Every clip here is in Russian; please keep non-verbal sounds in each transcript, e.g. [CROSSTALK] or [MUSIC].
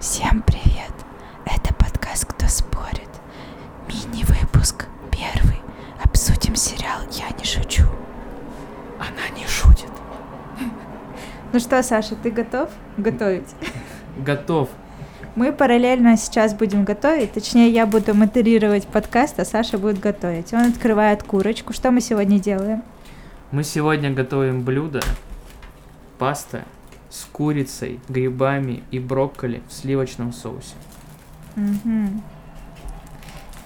Всем привет! Это подкаст «Кто спорит?» Мини-выпуск первый. Обсудим сериал «Я не шучу». Она не шутит. [LAUGHS] Ну что, Саша, ты готов готовить? Готов. Мы параллельно сейчас будем готовить, точнее, я буду модерировать подкаст, а Саша будет готовить. Он открывает курочку. Что мы сегодня делаем? Мы сегодня готовим блюдо паста с курицей, грибами и брокколи в сливочном соусе. Мгм.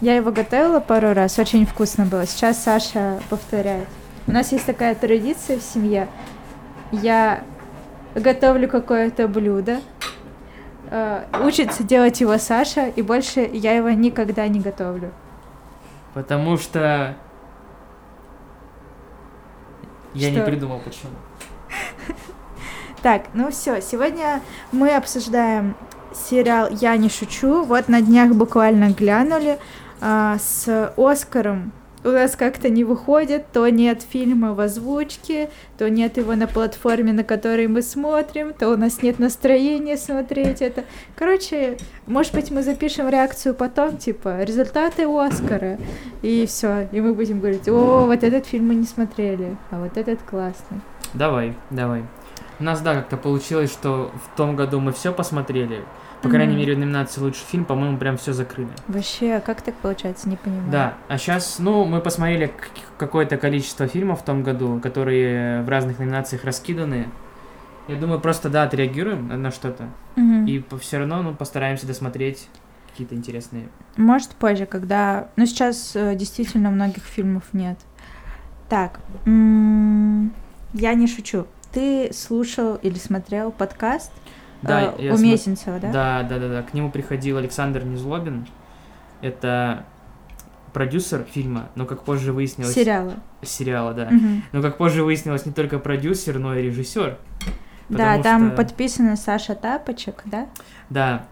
Я его готовила пару раз, очень вкусно было. Сейчас Саша повторяет. У нас есть такая традиция в семье. Я готовлю какое-то блюдо, э, учится делать его Саша, и больше я его никогда не готовлю. Потому что... Я не Что? придумал почему. [LAUGHS] Так, ну все, сегодня мы обсуждаем сериал «Я не шучу». Вот на днях буквально глянули а, с Оскаром. У нас как-то не выходит, то нет фильма в озвучке, то нет его на платформе, на которой мы смотрим, то у нас нет настроения смотреть это. Короче, может быть, мы запишем реакцию потом, типа, результаты Оскара, и все, и мы будем говорить, о, вот этот фильм мы не смотрели, а вот этот классный. Давай, давай. У нас, да, как-то получилось, что в том году мы все посмотрели. По крайней мере, в номинации лучший фильм, по-моему, прям все закрыли. Вообще, как так получается, не понимаю. Да, а сейчас, ну, мы посмотрели какое-то количество фильмов в том году, которые в разных номинациях раскиданы. Я думаю, просто, да, отреагируем на- что-то. И все равно, ну, постараемся досмотреть какие-то интересные. Может, позже, когда... Ну, сейчас э, действительно многих фильмов нет. Так, м, я не шучу. Ты слушал или смотрел подкаст Да, э, у смо- Мезенцева, да? Да, да, да, да. К нему приходил Александр Незлобин. Это продюсер фильма, но как позже выяснилось... Сериала. Сериала, да. Мгм. Но как позже выяснилось, не только продюсер, но и режиссер. Да, там что- подписана Саша Тапочек, да? Да.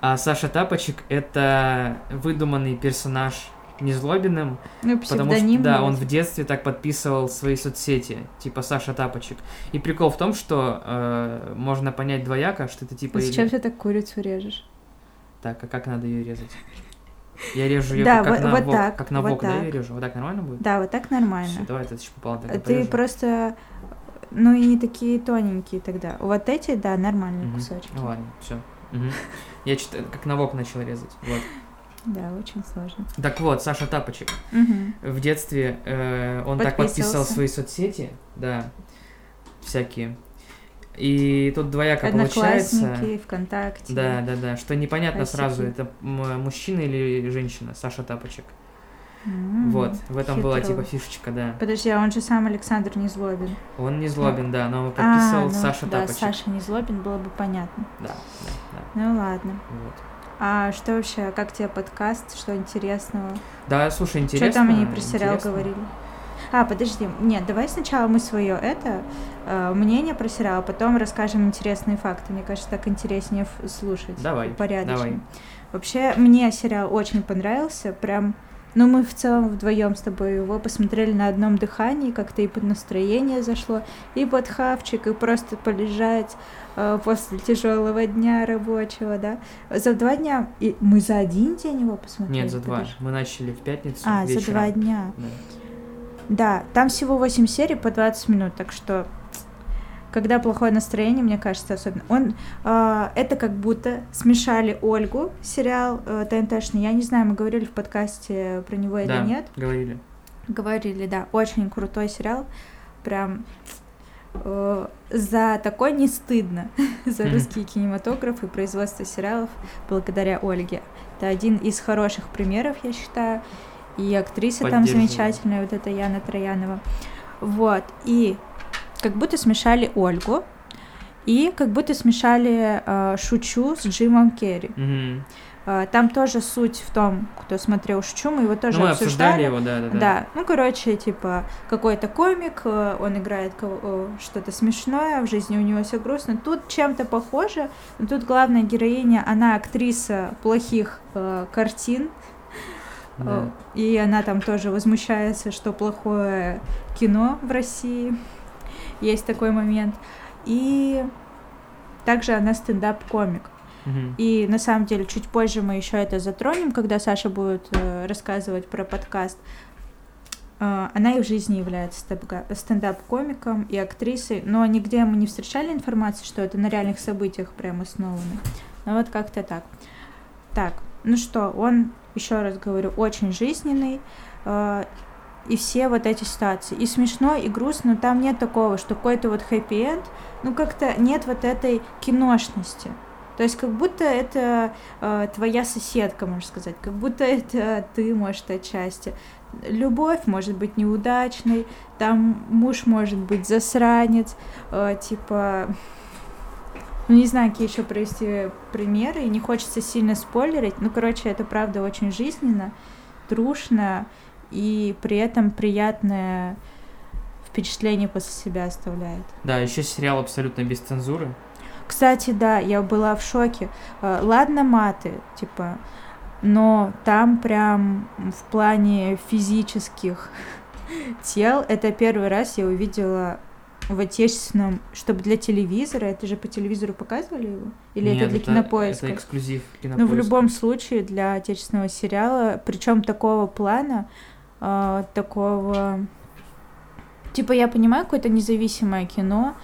А Саша Тапочек — это выдуманный персонаж Незлобиным, Ну, потому что, да, он в детстве так подписывал свои соцсети, типа Саша Тапочек. И прикол в том, что э, можно понять двояко, что это типа... А или- Зачем ты так курицу режешь? Так, а как надо ее резать? Я режу ее Да, как, вот- на вот вок, так, как на вот вок, да, я так. режу? Вот так нормально будет? Да, вот так нормально. давай, это еще попало тогда Ты порежу. просто... Ну и не такие тоненькие тогда. Вот эти, да, нормальные Мгм. кусочки. Ну ладно, все. Я что-то как на вок начал резать. Вот. Да, очень сложно. Так вот, Саша Тапочек. Мгм. В детстве э, он так Подписывался. свои соцсети, да, всякие. И тут двояко получается. ВКонтакте. Да, да, да, что непонятно Классики. сразу, это мужчина или женщина, Саша Тапочек. М, Вот, в этом была хитро. типа фишечка, да. Подожди, а он же сам Александр Незлобин. Он не злобен, да, но А, подписывал ну, Саша да, Тапочек. Саша Незлобин, было бы понятно. Да, да, да. Ну ладно. Вот. А что вообще, как тебе подкаст, что интересного? Да, слушай, интересно. что там они про сериал интересно. говорили? А, подожди, нет, давай сначала мы свое это э, мнение про сериал, а потом расскажем интересные факты. Мне кажется, так интереснее слушать. Давай, порядочно. давай. Вообще, мне сериал очень понравился, прям. Ну, мы в целом вдвоем с тобой его посмотрели на одном дыхании, как-то и под настроение зашло, и под хавчик, и просто полежать э, после тяжелого дня рабочего, да. За два дня, и мы за один день его посмотрели. Нет, за два. подожди. Мы начали в пятницу А, за вечером. два дня. Да. Да, там всего 8 серий по 20 минут, так что когда плохое настроение, мне кажется, особенно. Он, а, это как будто смешали Ольгу, сериал э, ТНТшный. Я не знаю, мы говорили в подкасте про него или Да, нет. говорили. Говорили, да, очень крутой сериал. Прям э, за такой не стыдно, [LAUGHS] за русский кинематограф и производство сериалов благодаря Ольге. Это один из хороших примеров, я считаю. И актриса там замечательная, вот эта Яна Троянова. Вот, и как будто смешали Ольгу, и как будто смешали э, Шучу с Джимом Керри. Мгм. Э, там тоже суть в том, кто смотрел Шучу, мы его тоже Ну, обсуждали. обсуждали его, да, да, да. Да, ну, короче, типа, какой-то комик, э, он играет э, что-то смешное, в жизни у него все грустно. Тут чем-то похоже, но тут главная героиня, она актриса плохих э, картин, Да. э, и она там тоже возмущается, что плохое кино в России. Есть такой момент. И также она стендап-комик. Мгм. И на самом деле чуть позже мы еще это затронем, когда Саша будет э, рассказывать про подкаст. Э, она и в жизни является стендап-комиком и актрисой, но нигде мы не встречали информации, что это на реальных событиях прям основано. Ну вот как-то так. Так, ну что, он, еще раз говорю, очень жизненный. э, и все вот эти ситуации. И смешно, и грустно, но там нет такого, что какой-то вот хэппи-энд, ну как-то нет вот этой киношности. То есть как будто это э, твоя соседка, можно сказать, как будто это ты, может, отчасти. Любовь может быть неудачной, там муж может быть засранец, э, типа... Ну, не знаю, какие еще привести примеры, не хочется сильно спойлерить. Ну, короче, это правда очень жизненно, трушно, и при этом приятное впечатление после себя оставляет. Да, еще сериал абсолютно без цензуры. Кстати, да, я была в шоке. Э, Ладно, маты, типа, но там прям в плане физических [LAUGHS] тел это первый раз я увидела в отечественном, чтобы для телевизора, это же по телевизору показывали его? Или Нет, это для кинопоиска? Это эксклюзив Ну, в кинопоиска. любом случае, для отечественного сериала, причем такого плана, э, такого... Типа, я понимаю, какое-то независимое кино,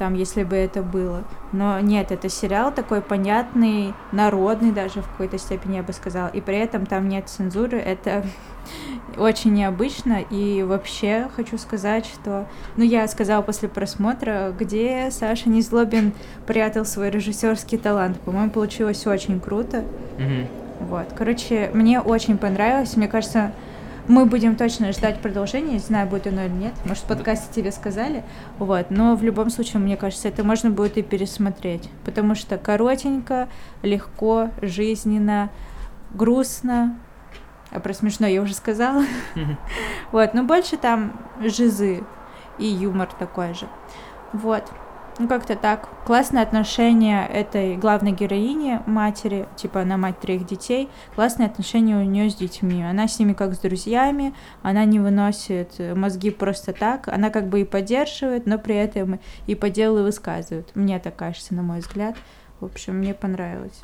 там, если бы это было. Но нет, это сериал такой понятный, народный даже в какой-то степени, я бы сказала. И при этом там нет цензуры. Это [LAUGHS] очень необычно. И вообще хочу сказать, что... Ну, я сказала после просмотра, где Саша Незлобин прятал свой режиссерский талант. По-моему, получилось очень круто. Мгм. Вот. Короче, мне очень понравилось. Мне кажется, мы будем точно ждать продолжения. Не знаю, будет оно или нет. Может, в подкасте тебе сказали. Вот. Но в любом случае, мне кажется, это можно будет и пересмотреть. Потому что коротенько, легко, жизненно, грустно. А про смешно я уже сказала. [LAUGHS] Вот, но больше там жизы и юмор такой же. Вот. Ну, как-то так. Классное отношение этой главной героини, матери, типа она мать троих детей. Классные отношения у нее с детьми. Она с ними как с друзьями, она не выносит мозги просто так. Она как бы и поддерживает, но при этом и по делу высказывает. Мне так кажется, на мой взгляд. В общем, мне понравилось.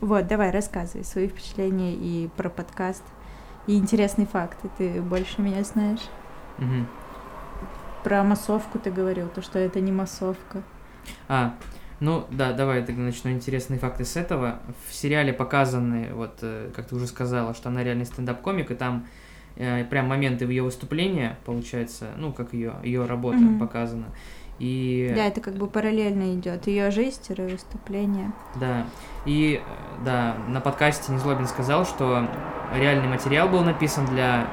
Вот, давай, рассказывай свои впечатления и про подкаст. И интересные факты. Ты больше меня знаешь. Мгм. Про массовку ты говорил, то, что это не массовка. А, ну да, давай тогда начну интересные факты с этого. В сериале показаны, вот, э, как ты уже сказала, что она реальный стендап-комик, и там э, прям моменты в ее выступления, получается, ну, как ее, ее работа Мгм. показана. И Да, это как бы параллельно идет. Ее жизнь, выступление. Да. И э, да, на подкасте Незлобин сказал, что реальный материал был написан для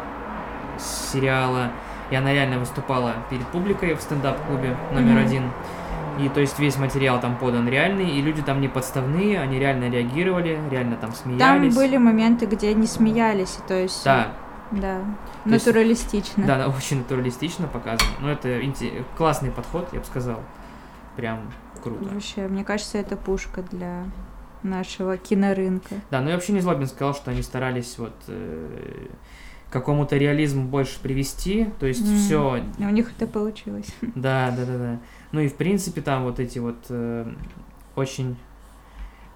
сериала, и она реально выступала перед публикой в стендап-клубе номер Мгм. один. И то есть весь материал там подан реальный, и люди там не подставные, они реально реагировали, реально там Там смеялись. были моменты, где они смеялись, то есть... Да, Да. То есть- Натуралистично. да, да, очень натуралистично показано. Ну, это инте- классный подход, я бы сказал. Прям круто. Вообще, мне кажется, это пушка для нашего кинорынка. Да, ну и вообще Незлобин сказал, что они старались вот э, какому-то реализму больше привести, то есть М. все, у них это получилось. [LAUGHS] да, да, да, да. Ну и в принципе там вот эти вот э, очень,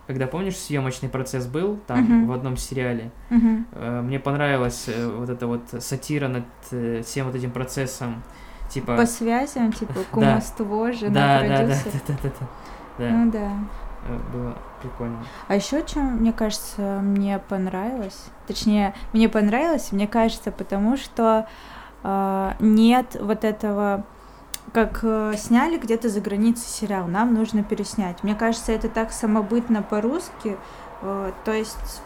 когда помнишь съемочный процесс был там Мгм. в одном сериале, Мгм. э, мне понравилась э, вот эта вот сатира над э, всем вот этим процессом, типа, По связям, типа, [LAUGHS] кумовство, жена да, да, да, [LAUGHS] да, да, да, да, Ну да. Э, было прикольно. А еще чем, мне кажется, мне понравилось, точнее, мне понравилось, мне кажется, потому что э, нет вот этого, как э, сняли где-то за границей сериал, нам нужно переснять. Мне кажется, это так самобытно по-русски, э, то есть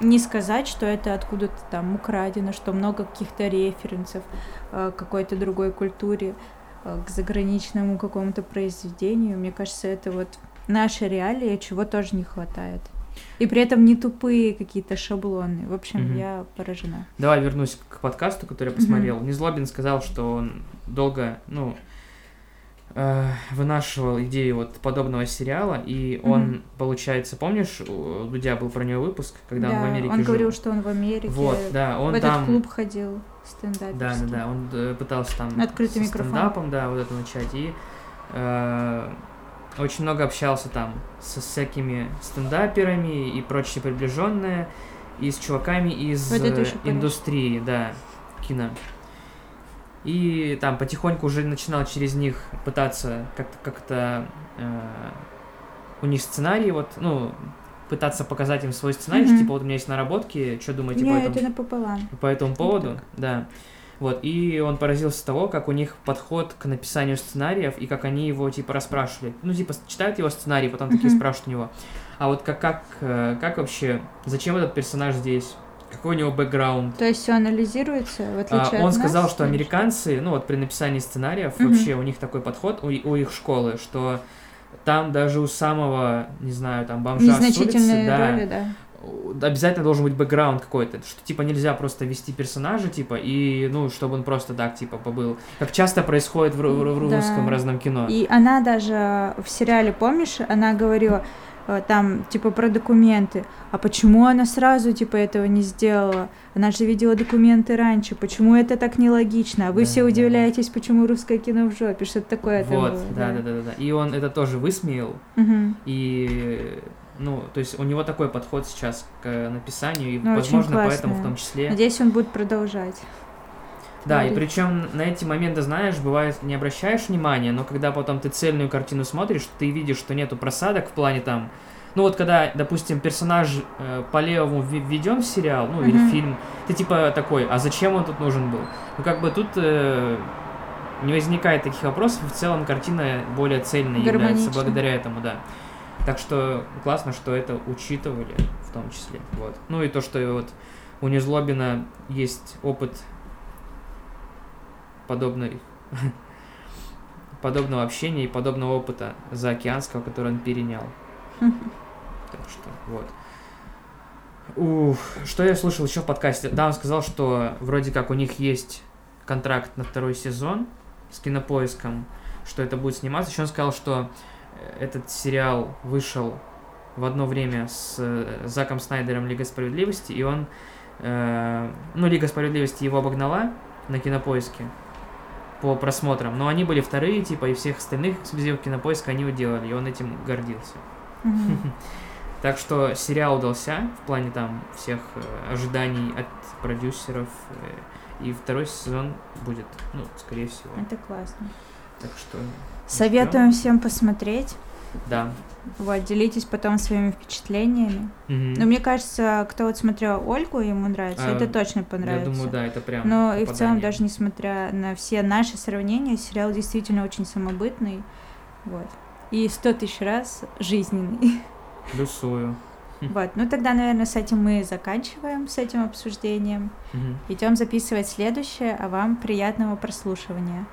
не сказать, что это откуда-то там украдено, что много каких-то референсов э, какой-то другой культуре, э, к заграничному какому-то произведению. Мне кажется, это вот наши реалии, чего тоже не хватает. И при этом не тупые какие-то шаблоны. В общем, Мгм. я поражена. Давай вернусь к подкасту, который я посмотрел. Незлобин сказал, что он долго, ну, э, вынашивал идею вот подобного сериала, и он, Мгм. получается, помнишь, у Дудя был про него выпуск, когда он в Да, Америке он жил? говорил, что он в Америке Вот, да, он в этот там... клуб ходил стендап. Да, да, да, он э, пытался там Открытый со микрофон. стендапом, да, вот это начать, и э, очень много общался там со всякими стендаперами и прочие приближенные, и с чуваками из Вот это э, индустрии, да, кино. И там потихоньку уже начинал через них пытаться как-то как-то э, у них сценарий, вот, ну, пытаться показать им свой сценарий, Мгм. типа, вот у меня есть наработки, что думаете по этому это напополам. по этому поводу, да. Вот, и он поразился того, как у них подход к написанию сценариев и как они его, типа, расспрашивали. Ну, типа, читают его сценарий, потом такие спрашивают у него. А вот как, как, э, как вообще, зачем этот персонаж здесь? Какой у него бэкграунд? То есть все анализируется, в А, отличие от он сказал, нас, что американцы, ну вот при написании сценариев, Мгм. вообще у них такой подход, у, у их школы, что там даже у самого, не знаю, там бомжа с улицы, да, роли, да. Обязательно должен быть бэкграунд какой-то, что типа нельзя просто вести персонажа, типа, и, ну, чтобы он просто так, типа, побыл. Как часто происходит в, в в Да. русском разном кино. И она даже в сериале, помнишь, она говорила э, там, типа, про документы. А почему она сразу, типа, этого не сделала? Она же видела документы раньше. Почему это так нелогично? А вы Да, все да, да. удивляетесь, почему русское кино в жопе. Что-то такое Вот, да, да, да, да, да. И он это тоже высмеял, Мгм. и, ну, то есть у него такой подход сейчас к написанию, и, Ну, возможно, поэтому в том числе... Надеюсь, он будет продолжать. Да, и Говорит. причем на эти моменты, знаешь, бывает, не обращаешь внимания, но когда потом ты цельную картину смотришь, ты видишь, что нету просадок в плане там. Ну вот когда, допустим, персонаж э, по левому введен в сериал, ну или в фильм, ты типа такой, а зачем он тут нужен был? Ну как бы тут э, не возникает таких вопросов, в целом картина более цельной является благодаря этому, да. Так что классно, что это учитывали в том числе. Вот. Ну и то, что вот у Незлобина есть опыт подобной [LAUGHS] подобного общения и подобного опыта заокеанского, который он перенял. [LAUGHS] Так что вот. Ух, что я слышал еще в подкасте? Да, он сказал, что вроде как у них есть контракт на второй сезон с кинопоиском, что это будет сниматься. Еще он сказал, что этот сериал вышел в одно время с э, Заком Снайдером Лига Справедливости, и он, э, ну, Лига Справедливости его обогнала на кинопоиске по просмотрам, но они были вторые, типа, и всех остальных эксклюзивов кинопоиска они уделали, и он этим гордился. [LAUGHS] Так что сериал удался в плане там всех э, ожиданий от продюсеров. э, и второй сезон будет, ну, скорее всего. Это классно. Так что. Советуем всем посмотреть. Да. Вот, делитесь потом своими впечатлениями. Мгм. Но мне кажется, кто вот смотрел Ольгу, ему нравится, А, это точно Я понравится. думаю, да, это прям. Но и в целом, попадание. даже несмотря на все наши сравнения, сериал действительно очень самобытный. Вот. И сто тысяч раз жизненный. Плюсую. Вот. Ну тогда, наверное, с этим мы заканчиваем, с этим обсуждением. Мгм. Идем записывать следующее, а вам приятного прослушивания.